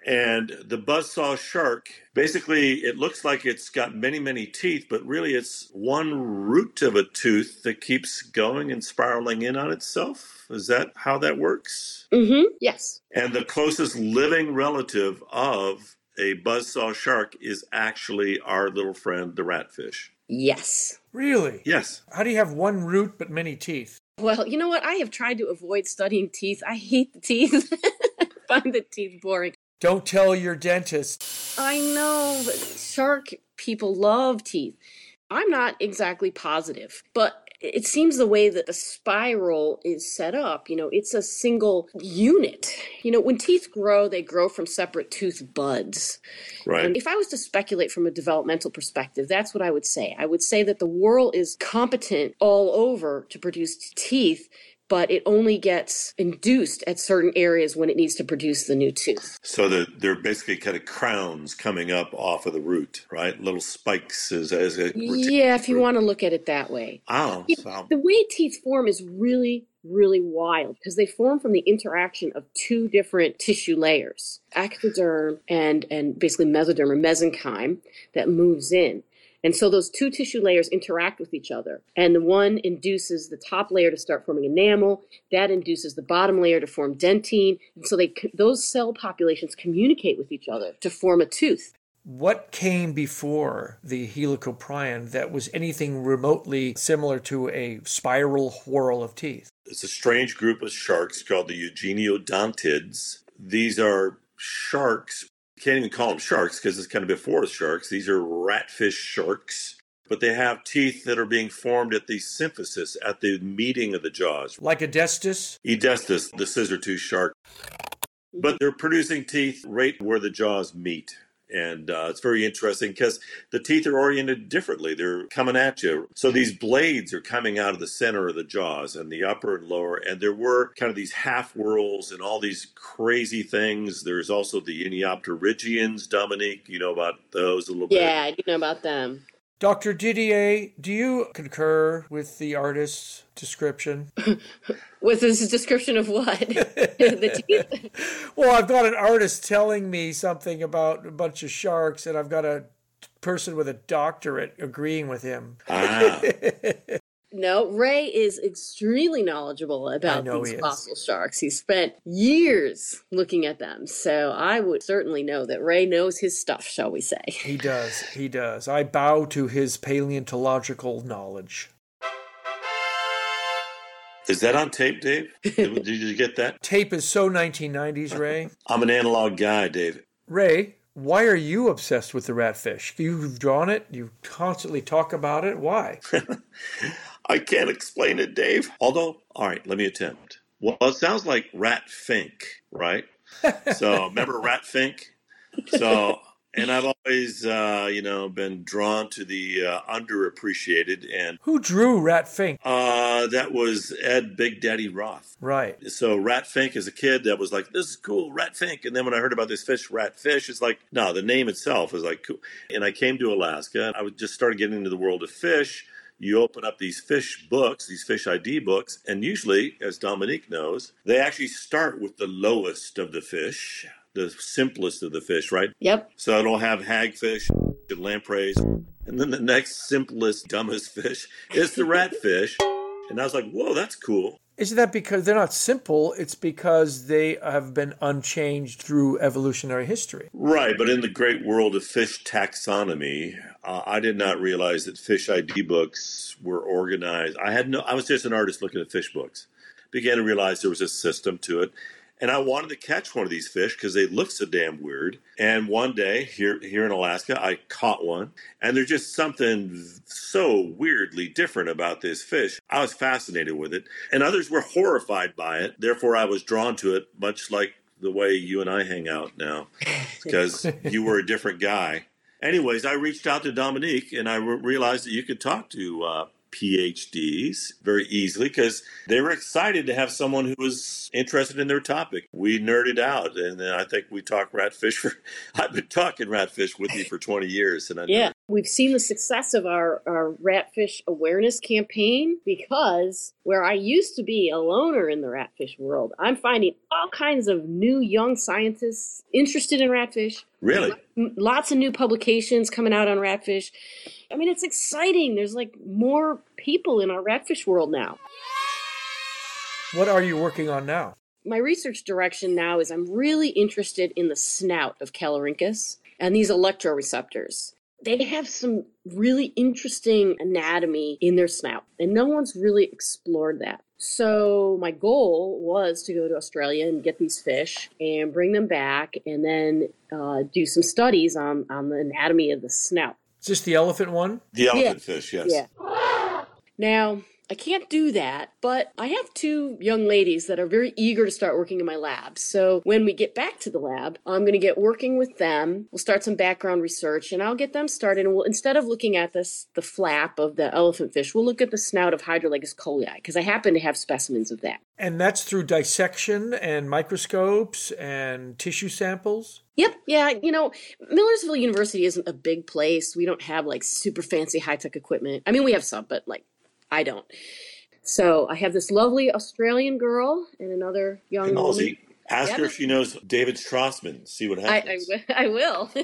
And the buzzsaw shark, basically, it looks like it's got many, many teeth, but really it's one root of a tooth that keeps going and spiraling in on itself. Is that how that works? Mm hmm. Yes. And the closest living relative of a buzzsaw shark is actually our little friend, the ratfish. Yes. Really? Yes. How do you have one root but many teeth? Well, you know what? I have tried to avoid studying teeth. I hate the teeth. I find the teeth boring. Don't tell your dentist. I know, but shark people love teeth. I'm not exactly positive, but it seems the way that the spiral is set up, you know, it's a single unit. You know, when teeth grow, they grow from separate tooth buds. Right. And if I was to speculate from a developmental perspective, that's what I would say. I would say that the whorl is competent all over to produce teeth, but it only gets induced at certain areas when it needs to produce the new tooth. So they're, they're basically kind of crowns coming up off of the root, right? Little spikes as, as it Yeah, if you want to look at it that way. Oh, so- The way teeth form is really, really wild because they form from the interaction of two different tissue layers, ectoderm and and basically mesoderm or mesenchyme that moves in. And so those two tissue layers interact with each other. And the one induces the top layer to start forming enamel, that induces the bottom layer to form dentine. And so they those cell populations communicate with each other to form a tooth. What came before the helicoprion that was anything remotely similar to a spiral whorl of teeth? It's a strange group of sharks called the Eugeneodontids. These are sharks. You can't even call them sharks because it's kind of before sharks. These are ratfish sharks, but they have teeth that are being formed at the symphysis, at the meeting of the jaws. Like a destus? Edestus, the scissor tooth shark. But they're producing teeth right where the jaws meet. And uh, it's very interesting because the teeth are oriented differently. They're coming at you. So these blades are coming out of the center of the jaws and the upper and lower. And there were kind of these half whirls and all these crazy things. There's also the Iniopterygians, Dominique. You know about those a little bit. Yeah, I do know about them. Dr. Didier, do you concur with the artist's description? With his description of what? the teeth? Well, I've got an artist telling me something about a bunch of sharks, and I've got a person with a doctorate agreeing with him. Ah, No, Ray is extremely knowledgeable about know these he is. fossil sharks. He spent years looking at them. So I would certainly know that Ray knows his stuff, shall we say. He does. He does. I bow to his paleontological knowledge. is that on tape, Dave? Did, did you get that? Tape is so 1990s, Ray. I'm an analog guy, Dave. Ray, why are you obsessed with the ratfish? You've drawn it. You constantly talk about it. Why? I can't explain it, Dave. Although, all right, let me attempt. Well, it sounds like rat fink, right? So remember rat fink? So, and I've always, uh, you know, been drawn to the uh, underappreciated, and Who drew Rat Fink? uh, that was Ed Big Daddy Roth. Right. So Rat Fink as a kid, that was like, this is cool, Rat Fink. And then when I heard about this fish, Rat Fish, it's like, no, the name itself is like cool. And I came to Alaska, and I would just started getting into the world of fish. You open up these fish books, these fish ID books, and usually, as Dominique knows, they actually start with the lowest of the fish, the simplest of the fish, right? Yep. So it'll have hagfish and lampreys. And then the next simplest, dumbest fish is the ratfish. And I was like, whoa, that's cool. Isn't that because they're not simple? It's because they have been unchanged through evolutionary history. Right, but in the great world of fish taxonomy, uh, I did not realize that fish ID books were organized. I had no. I was just an artist looking at fish books. Began to realize there was a system to it, and I wanted to catch one of these fish because they look so damn weird. And one day here here in Alaska, I caught one, and there's just something so weirdly different about this fish. I was fascinated with it, and others were horrified by it. Therefore, I was drawn to it, much like the way you and I hang out now, because you were a different guy. Anyways, I reached out to Dominique and I re- realized that you could talk to uh, PhDs very easily because they were excited to have someone who was interested in their topic. We nerded out, and I think we talked ratfish for. I've been talking ratfish with you for 20 years, and I Yeah. We've seen the success of our, our ratfish awareness campaign because where I used to be a loner in the ratfish world, I'm finding all kinds of new young scientists interested in ratfish. really. Lots of new publications coming out on ratfish. I mean, it's exciting. There's like more people in our ratfish world now. What are you working on now? my research direction now is I'm really interested in the snout of Callorhinchus and these electroreceptors. They have some really interesting anatomy in their snout, and no one's really explored that. So, my goal was to go to Australia and get these fish and bring them back and then uh, do some studies on, on the anatomy of the snout. Is this the elephant one? The elephant fish, yes. Yeah. Now, I can't do that, but I have two young ladies that are very eager to start working in my lab. So when we get back to the lab, I'm going to get working with them. We'll start some background research and I'll get them started. And we'll, instead of looking at this, the flap of the elephant fish, we'll look at the snout of Hydrolagus colei because I happen to have specimens of that. And that's through dissection and microscopes and tissue samples? Yep. Yeah. You know, Millersville University isn't a big place. We don't have like super fancy high tech equipment. I mean, we have some, but like I don't. So I have this lovely Australian girl and another young And woman. Ozzy, ask her if she knows David Strassman. See what I, I, happens. wi- I will.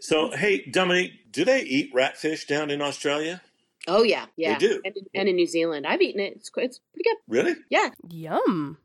So, hey, Dominique, do they eat ratfish down in Australia? oh yeah, yeah. They do? And, and in New Zealand, I've eaten it. It's it's pretty good. Really? Yeah, Yum.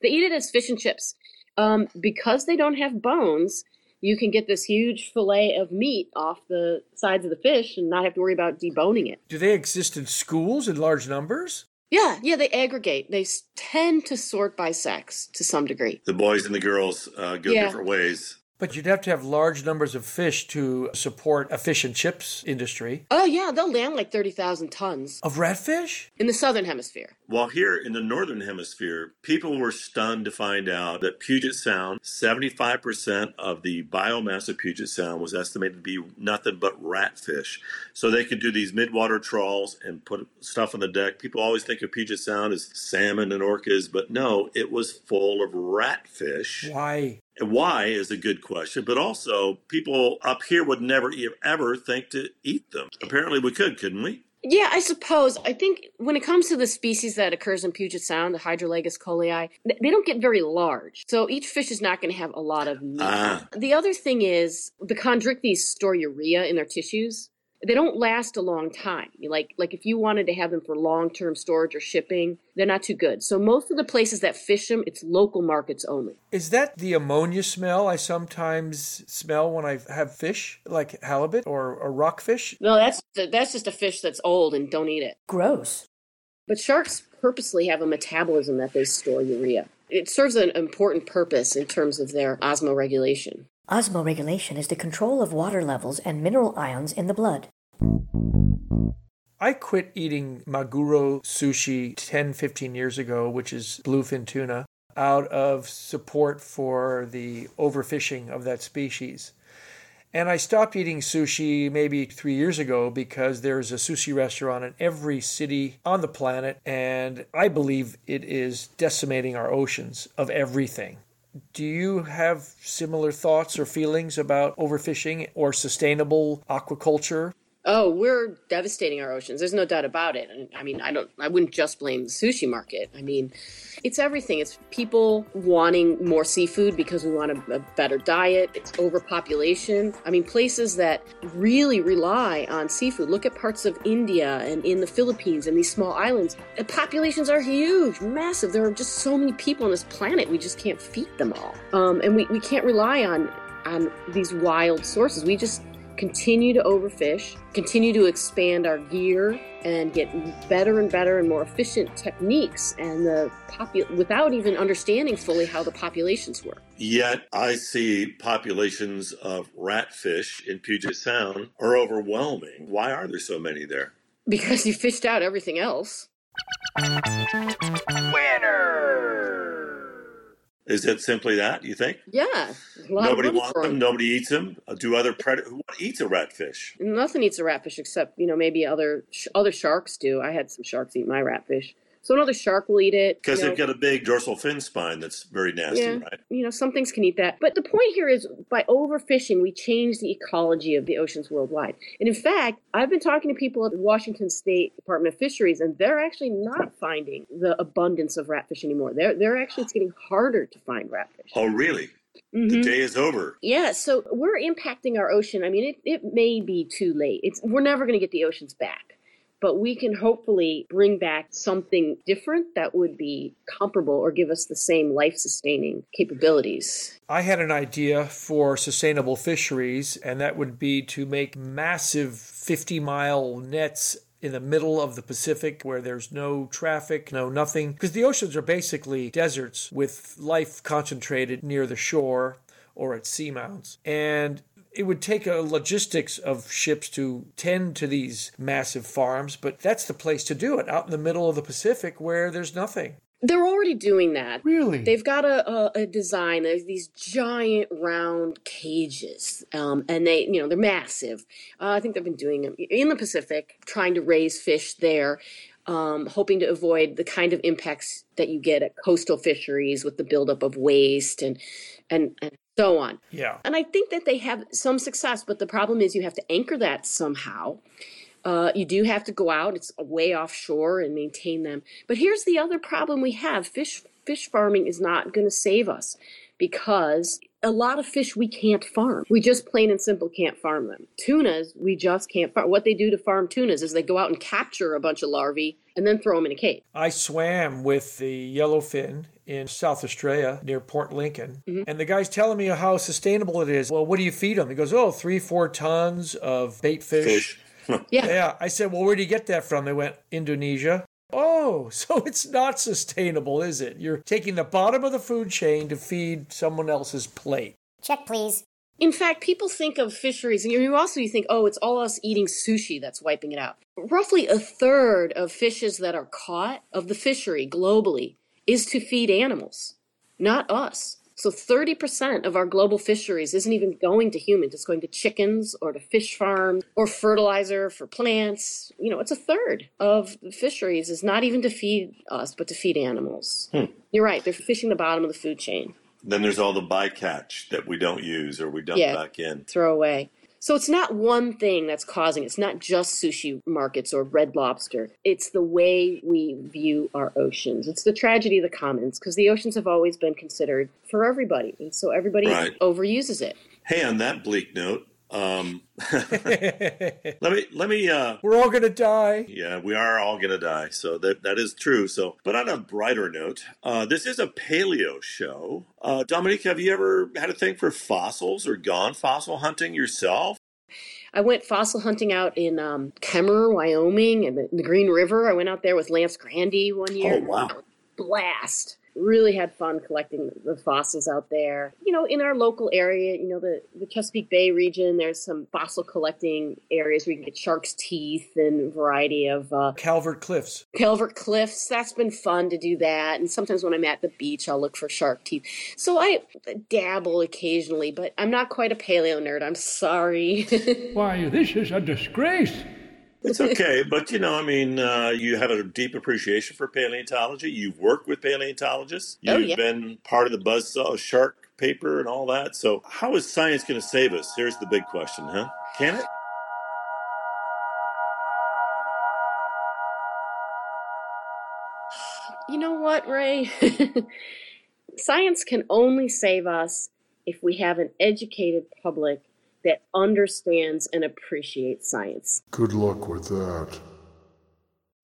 they eat it as fish and chips. Um, because they don't have bones, you can get this huge fillet of meat off the sides of the fish and not have to worry about deboning it. Do they exist in schools in large numbers? Yeah, yeah, they aggregate. They tend to sort by sex to some degree. The boys and the girls uh, go Yeah. different ways. But you'd have to have large numbers of fish to support a fish and chips industry. Oh yeah, they'll land like thirty thousand tons Of ratfish? in the southern hemisphere. While here in the northern hemisphere, people were stunned to find out that Puget Sound, 75% of the biomass of Puget Sound was estimated to be nothing but ratfish. So they could do these midwater trawls and put stuff on the deck. People always think of Puget Sound as salmon and orcas, but no, it was full of ratfish. Why? Why is a good question, but also people up here would never ever think to eat them. Apparently, we could, couldn't we? Yeah, I suppose. I think when it comes to the species that occurs in Puget Sound, the Hydrolagus colei, they don't get very large. So each fish is not going to have a lot of meat. Ah. The other thing is the chondrichthyes store urea in their tissues. They don't last a long time. Like like if you wanted to have them for long-term storage or shipping, they're not too good. So most of the places that fish them, it's local markets only. Is that the ammonia smell I sometimes smell when I have fish, like halibut or, or rockfish? No, that's that's just a fish that's old and don't eat it. Gross. But sharks purposely have a metabolism that they store urea. It serves an important purpose in terms of their osmoregulation. Osmoregulation is the control of water levels and mineral ions in the blood. I quit eating maguro sushi 10, 15 years ago, which is bluefin tuna, out of support for the overfishing of that species. And I stopped eating sushi maybe three years ago because there's a sushi restaurant in every city on the planet, and I believe it is decimating our oceans of everything. Do you have similar thoughts or feelings about overfishing or sustainable aquaculture? Oh, we're devastating our oceans. There's no doubt about it. And I mean, I don't I wouldn't just blame the sushi market. I mean, it's everything. It's people wanting more seafood because we want a, a better diet. It's overpopulation. I mean, places that really rely on seafood. Look at parts of India and in the Philippines and these small islands. The populations are huge, massive. There are just so many people on this planet. We just can't feed them all. Um, and we, we can't rely on on these wild sources. We just continue to overfish, continue to expand our gear, and get better and better and more efficient techniques, and the popu- without even understanding fully how the populations work. Yet I see populations of ratfish in Puget Sound are overwhelming. Why are there so many there? Because you fished out everything else. Is it simply that, you think? Yeah, Nobody wants them, 'em. nobody eats them. Uh, Do other predators, who eats a ratfish? Nothing eats a ratfish except you know maybe other sh- other sharks do. I had some sharks eat my ratfish, so another shark will eat it. Because they've got a big dorsal fin spine that's very nasty, Yeah. right? you know, some things can eat that. But the point here is by overfishing, we change the ecology of the oceans worldwide. And in fact, I've been talking to people at the Washington State Department of Fisheries, and they're actually not finding the abundance of ratfish anymore. They're, they're actually, it's getting harder to find ratfish. Oh, really? The Mhm. day is over. Yeah, so we're impacting our ocean. I mean, it, it may be too late. It's we're never going to get the oceans back, but we can hopefully bring back something different that would be comparable or give us the same life-sustaining capabilities. I had an idea for sustainable fisheries, and that would be to make massive 50 mile nets in the middle of the Pacific where there's no traffic, no nothing. Because the oceans are basically deserts with life concentrated near the shore or at seamounts. And it would take a logistics of ships to tend to these massive farms, but that's the place to do it out in the middle of the Pacific where there's nothing. They're already doing that. Really? They've got a, a, a design. There's these giant round cages, um, and they, you know, they're massive. Uh, I think they've been doing them in the Pacific, trying to raise fish there, um, hoping to avoid the kind of impacts that you get at coastal fisheries with the buildup of waste and and and so on. Yeah. And I think that they have some success, but the problem is you have to anchor that somehow. Uh, you do have to go out; it's way offshore and maintain them. But here's the other problem we have: fish fish farming is not going to save us because a lot of fish we can't farm. We just plain and simple can't farm them. Tunas, we just can't farm. What they do to farm tunas is they go out and capture a bunch of larvae and then throw them in a cage. I swam with the yellowfin in South Australia near Port Lincoln, mm-hmm. and the guy's telling me how sustainable it is. Well, what do you feed them? He goes, "Oh, three, four tons of bait fish." Fish. Yeah. Yeah. I said, "Well, where do you get that from?" They went, "Indonesia." Oh, so it's not sustainable, is it? You're taking the bottom of the food chain to feed someone else's plate. Check, please. In fact, people think of fisheries, and you also you think, oh, it's all us eating sushi that's wiping it out. Roughly a third of fishes that are caught of the fishery globally is to feed animals, not us. So 30% of our global fisheries isn't even going to humans. It's going to chickens or to fish farms or fertilizer for plants. You know, it's a third of the fisheries is not even to feed us, but to feed animals. Hmm. You're right. They're fishing the bottom of the food chain. Then there's all the bycatch that we don't use or we dump Yeah. back in. throw away. So it's not one thing that's causing. It's not just sushi markets or red lobster. It's the way we view our oceans. It's the tragedy of the commons because the oceans have always been considered for everybody, and so everybody Right. overuses it. Hey, on that bleak note, um, let me let me uh, We're all going to die. Yeah, we are all gonna die. So that that is true. So, but on a brighter note, uh, this is a paleo show. Uh, Dominique, have you ever had a thing for fossils or gone fossil hunting yourself? I went fossil hunting out in um, Kemmerer, Wyoming, and the, the Green River. I went out there with Lance Grande one year. Oh, wow. Blast! Really had fun collecting the fossils out there. You know, in our local area, you know, the, the Chesapeake Bay region, there's some fossil collecting areas where you can get shark's teeth and a variety of uh, Calvert Cliffs. Calvert Cliffs. That's been fun to do that. And sometimes when I'm at the beach, I'll look for shark teeth. So I dabble occasionally, but I'm not quite a paleo nerd. I'm sorry. Why, this is a disgrace. It's okay, but you know, I mean, uh, you have a deep appreciation for paleontology. You've worked with paleontologists. You've Oh, yeah. been part of the buzzsaw shark paper and all that. So, how is science going to save us? Here's the big question, huh? Can it? you know what, Ray? Science can only save us if we have an educated public that understands and appreciates science. Good luck with that.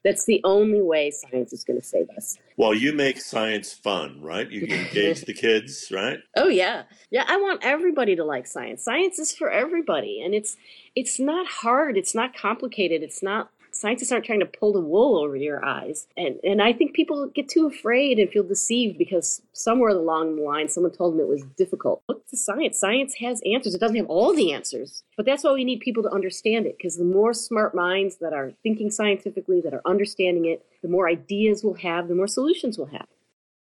That's the only way science is going to save us. Well, you make science fun, right? You can engage the kids, right? Oh yeah. Yeah, I want everybody to like science. Science is for everybody and it's it's not hard, it's not complicated, it's not scientists aren't trying to pull the wool over your eyes. And and I think people get too afraid and feel deceived because somewhere along the line someone told them it was difficult. Look to science. Science has answers. It doesn't have all the answers. But that's why we need people to understand it because the more smart minds that are thinking scientifically, that are understanding it, the more ideas we'll have, the more solutions we'll have.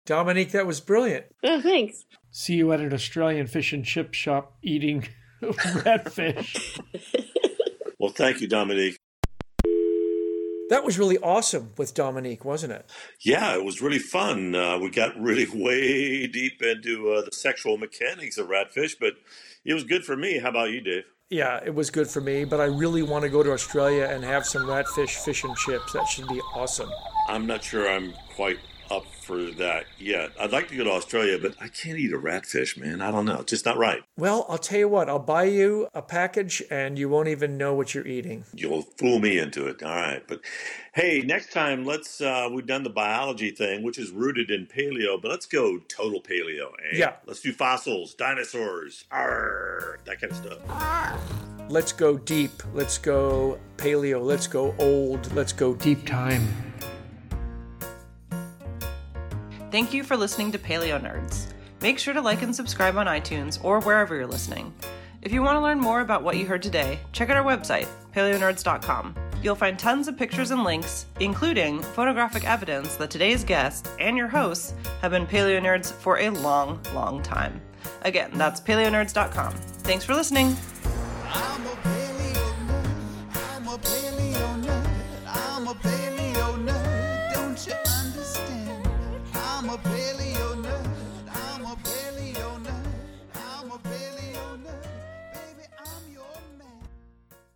Dominique, that was brilliant. Oh, thanks. See you at an Australian fish and chip shop eating redfish. Well, thank you, Dominique. That was really awesome with Dominique, wasn't it? Yeah, it was really fun. Uh, we got really way deep into uh, the sexual mechanics of ratfish, but it was good for me. How about you, Dave? Yeah, it was good for me, but I really want to go to Australia and have some ratfish fish and chips. That should be awesome. I'm not sure I'm quite up for that yet. I'd like to go to Australia, but I can't eat a ratfish, man. I don't know. It's just not right. Well, I'll tell you what, I'll buy you a package and you won't even know what you're eating. You'll fool me into it. All right. But hey, next time, let's, uh, we've done the biology thing, which is rooted in paleo, but let's go total paleo. Eh? Yeah. Let's do fossils, dinosaurs, arr, that kind of stuff. Let's go deep. Let's go paleo. Let's go old. Let's go deep. Deep time. Thank you for listening to Paleo Nerds. Make sure to like and subscribe on iTunes or wherever you're listening. If you want to learn more about what you heard today, check out our website, paleonerds.com. You'll find tons of pictures and links, including photographic evidence that today's guests and your hosts have been paleo nerds for a long, long time. Again, that's paleonerds.com. Thanks for listening.